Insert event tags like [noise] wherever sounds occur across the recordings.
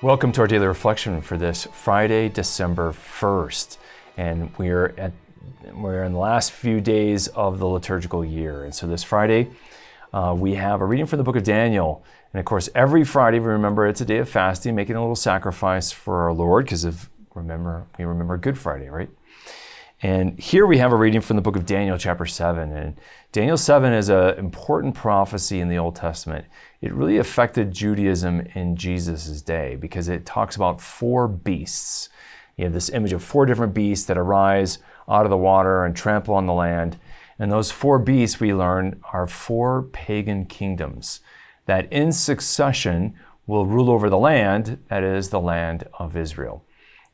Welcome to our daily reflection for this Friday, December 1st. And we're at we're in the last few days of the liturgical year. And so this Friday, uh, we have a reading from the book of Daniel. And of course, every Friday, we remember it's a day of fasting, making a little sacrifice for our Lord, because of remember we remember Good Friday, right? And here we have a reading from the book of Daniel, chapter 7. And Daniel 7 is an important prophecy in the Old Testament. It really affected Judaism in Jesus' day because it talks about four beasts. You have this image of four different beasts that arise out of the water and trample on the land. And those four beasts, we learn, are four pagan kingdoms that in succession will rule over the land, that is, the land of Israel.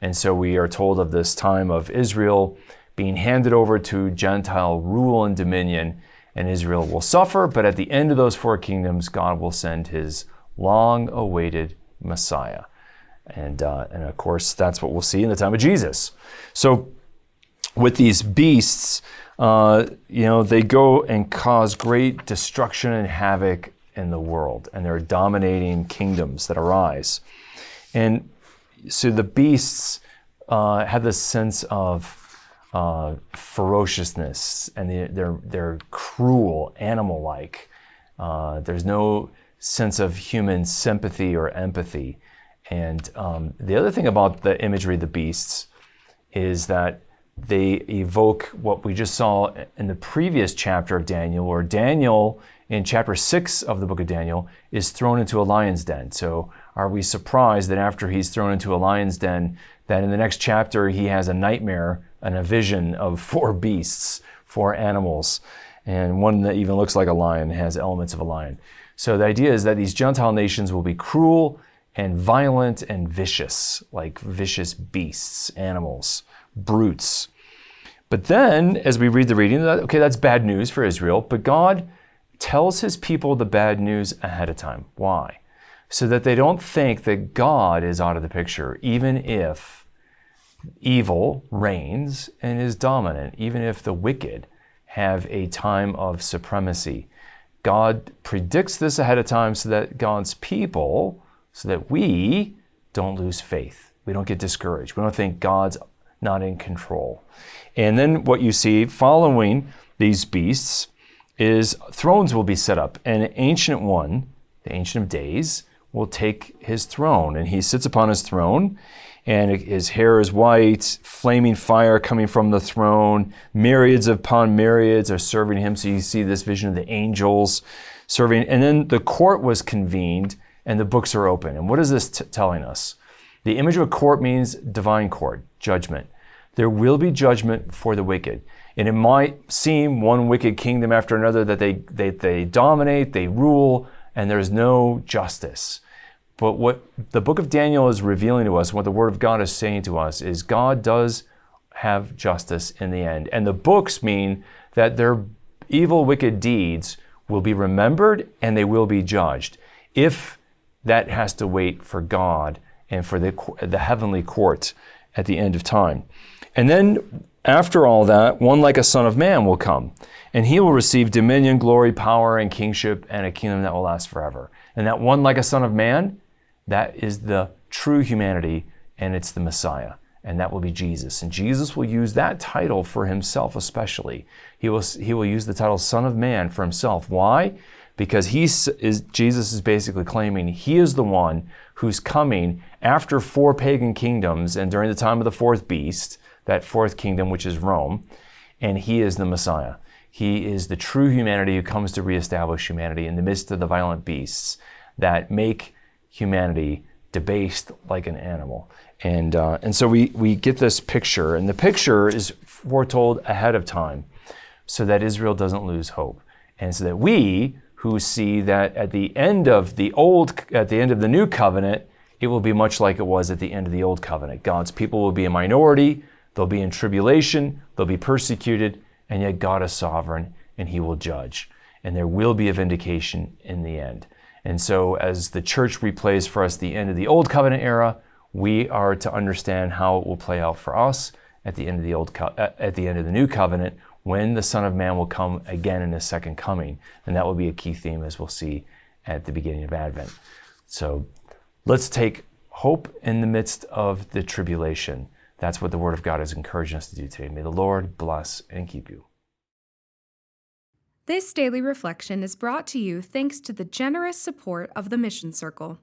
And so we are told of this time of Israel being handed over to Gentile rule and dominion, and Israel will suffer. But at the end of those four kingdoms, God will send his long awaited Messiah. And, uh, and of course, that's what we'll see in the time of Jesus. So, with these beasts, uh, you know, they go and cause great destruction and havoc in the world, and they're dominating kingdoms that arise. And so the beasts uh, have this sense of uh, ferociousness, and they, they're they're cruel, animal-like. Uh, there's no sense of human sympathy or empathy. And um, the other thing about the imagery of the beasts is that they evoke what we just saw in the previous chapter of Daniel, where Daniel, in chapter 6 of the book of Daniel, is thrown into a lion's den. So, are we surprised that after he's thrown into a lion's den, that in the next chapter he has a nightmare and a vision of four [laughs] beasts, four animals, and one that even looks like a lion has elements of a lion? So, the idea is that these Gentile nations will be cruel and violent and vicious, like vicious beasts, animals brutes. But then, as we read the reading, okay, that's bad news for Israel, but God tells his people the bad news ahead of time. Why? So that they don't think that God is out of the picture, even if evil reigns and is dominant, even if the wicked have a time of supremacy. God predicts this ahead of time so that God's people, so that we don't lose faith. We don't get discouraged. We don't think God's not in control. And then what you see following these beasts is thrones will be set up. An ancient one, the Ancient of Days, will take his throne. And he sits upon his throne, and his hair is white, flaming fire coming from the throne. Myriads upon myriads are serving him. So you see this vision of the angels serving. And then the court was convened, and the books are open. And what is this t- telling us? The image of a court means divine court, judgment there will be judgment for the wicked. And it might seem one wicked kingdom after another that they, they, they dominate, they rule, and there's no justice. But what the book of Daniel is revealing to us, what the word of God is saying to us, is God does have justice in the end. And the books mean that their evil, wicked deeds will be remembered and they will be judged. If that has to wait for God and for the, the heavenly court at the end of time. And then after all that, one like a son of man will come, and he will receive dominion, glory, power, and kingship, and a kingdom that will last forever. And that one like a son of man, that is the true humanity, and it's the Messiah. And that will be Jesus. And Jesus will use that title for himself, especially. He will, he will use the title Son of Man for himself. Why? Because he is, Jesus is basically claiming he is the one who's coming after four pagan kingdoms and during the time of the fourth beast that fourth kingdom, which is Rome, and he is the Messiah. He is the true humanity who comes to reestablish humanity in the midst of the violent beasts that make humanity debased like an animal. And, uh, and so we, we get this picture, and the picture is foretold ahead of time so that Israel doesn't lose hope. And so that we, who see that at the end of the old, at the end of the new covenant, it will be much like it was at the end of the old covenant. God's people will be a minority, They'll be in tribulation, they'll be persecuted, and yet God is sovereign and He will judge. And there will be a vindication in the end. And so, as the church replays for us the end of the Old Covenant era, we are to understand how it will play out for us at the end of the old co- at the end of the new covenant when the Son of Man will come again in His second coming, and that will be a key theme as we'll see at the beginning of Advent. So, let's take hope in the midst of the tribulation. That's what the Word of God is encouraging us to do today. May the Lord bless and keep you. This daily reflection is brought to you thanks to the generous support of the Mission Circle.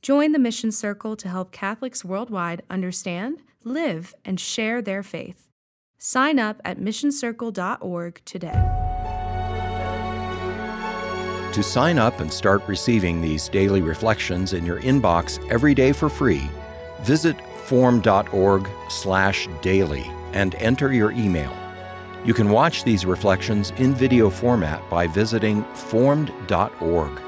Join the Mission Circle to help Catholics worldwide understand, live, and share their faith. Sign up at missioncircle.org today. To sign up and start receiving these daily reflections in your inbox every day for free, visit formed.org/daily and enter your email. You can watch these reflections in video format by visiting formed.org.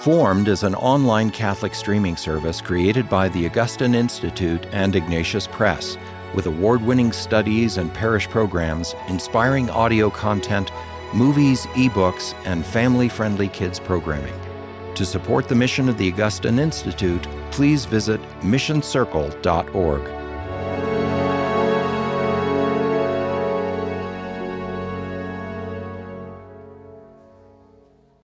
Formed is an online Catholic streaming service created by the Augustine Institute and Ignatius Press, with award winning studies and parish programs, inspiring audio content, movies, ebooks, and family friendly kids programming. To support the mission of the Augustine Institute, please visit missioncircle.org.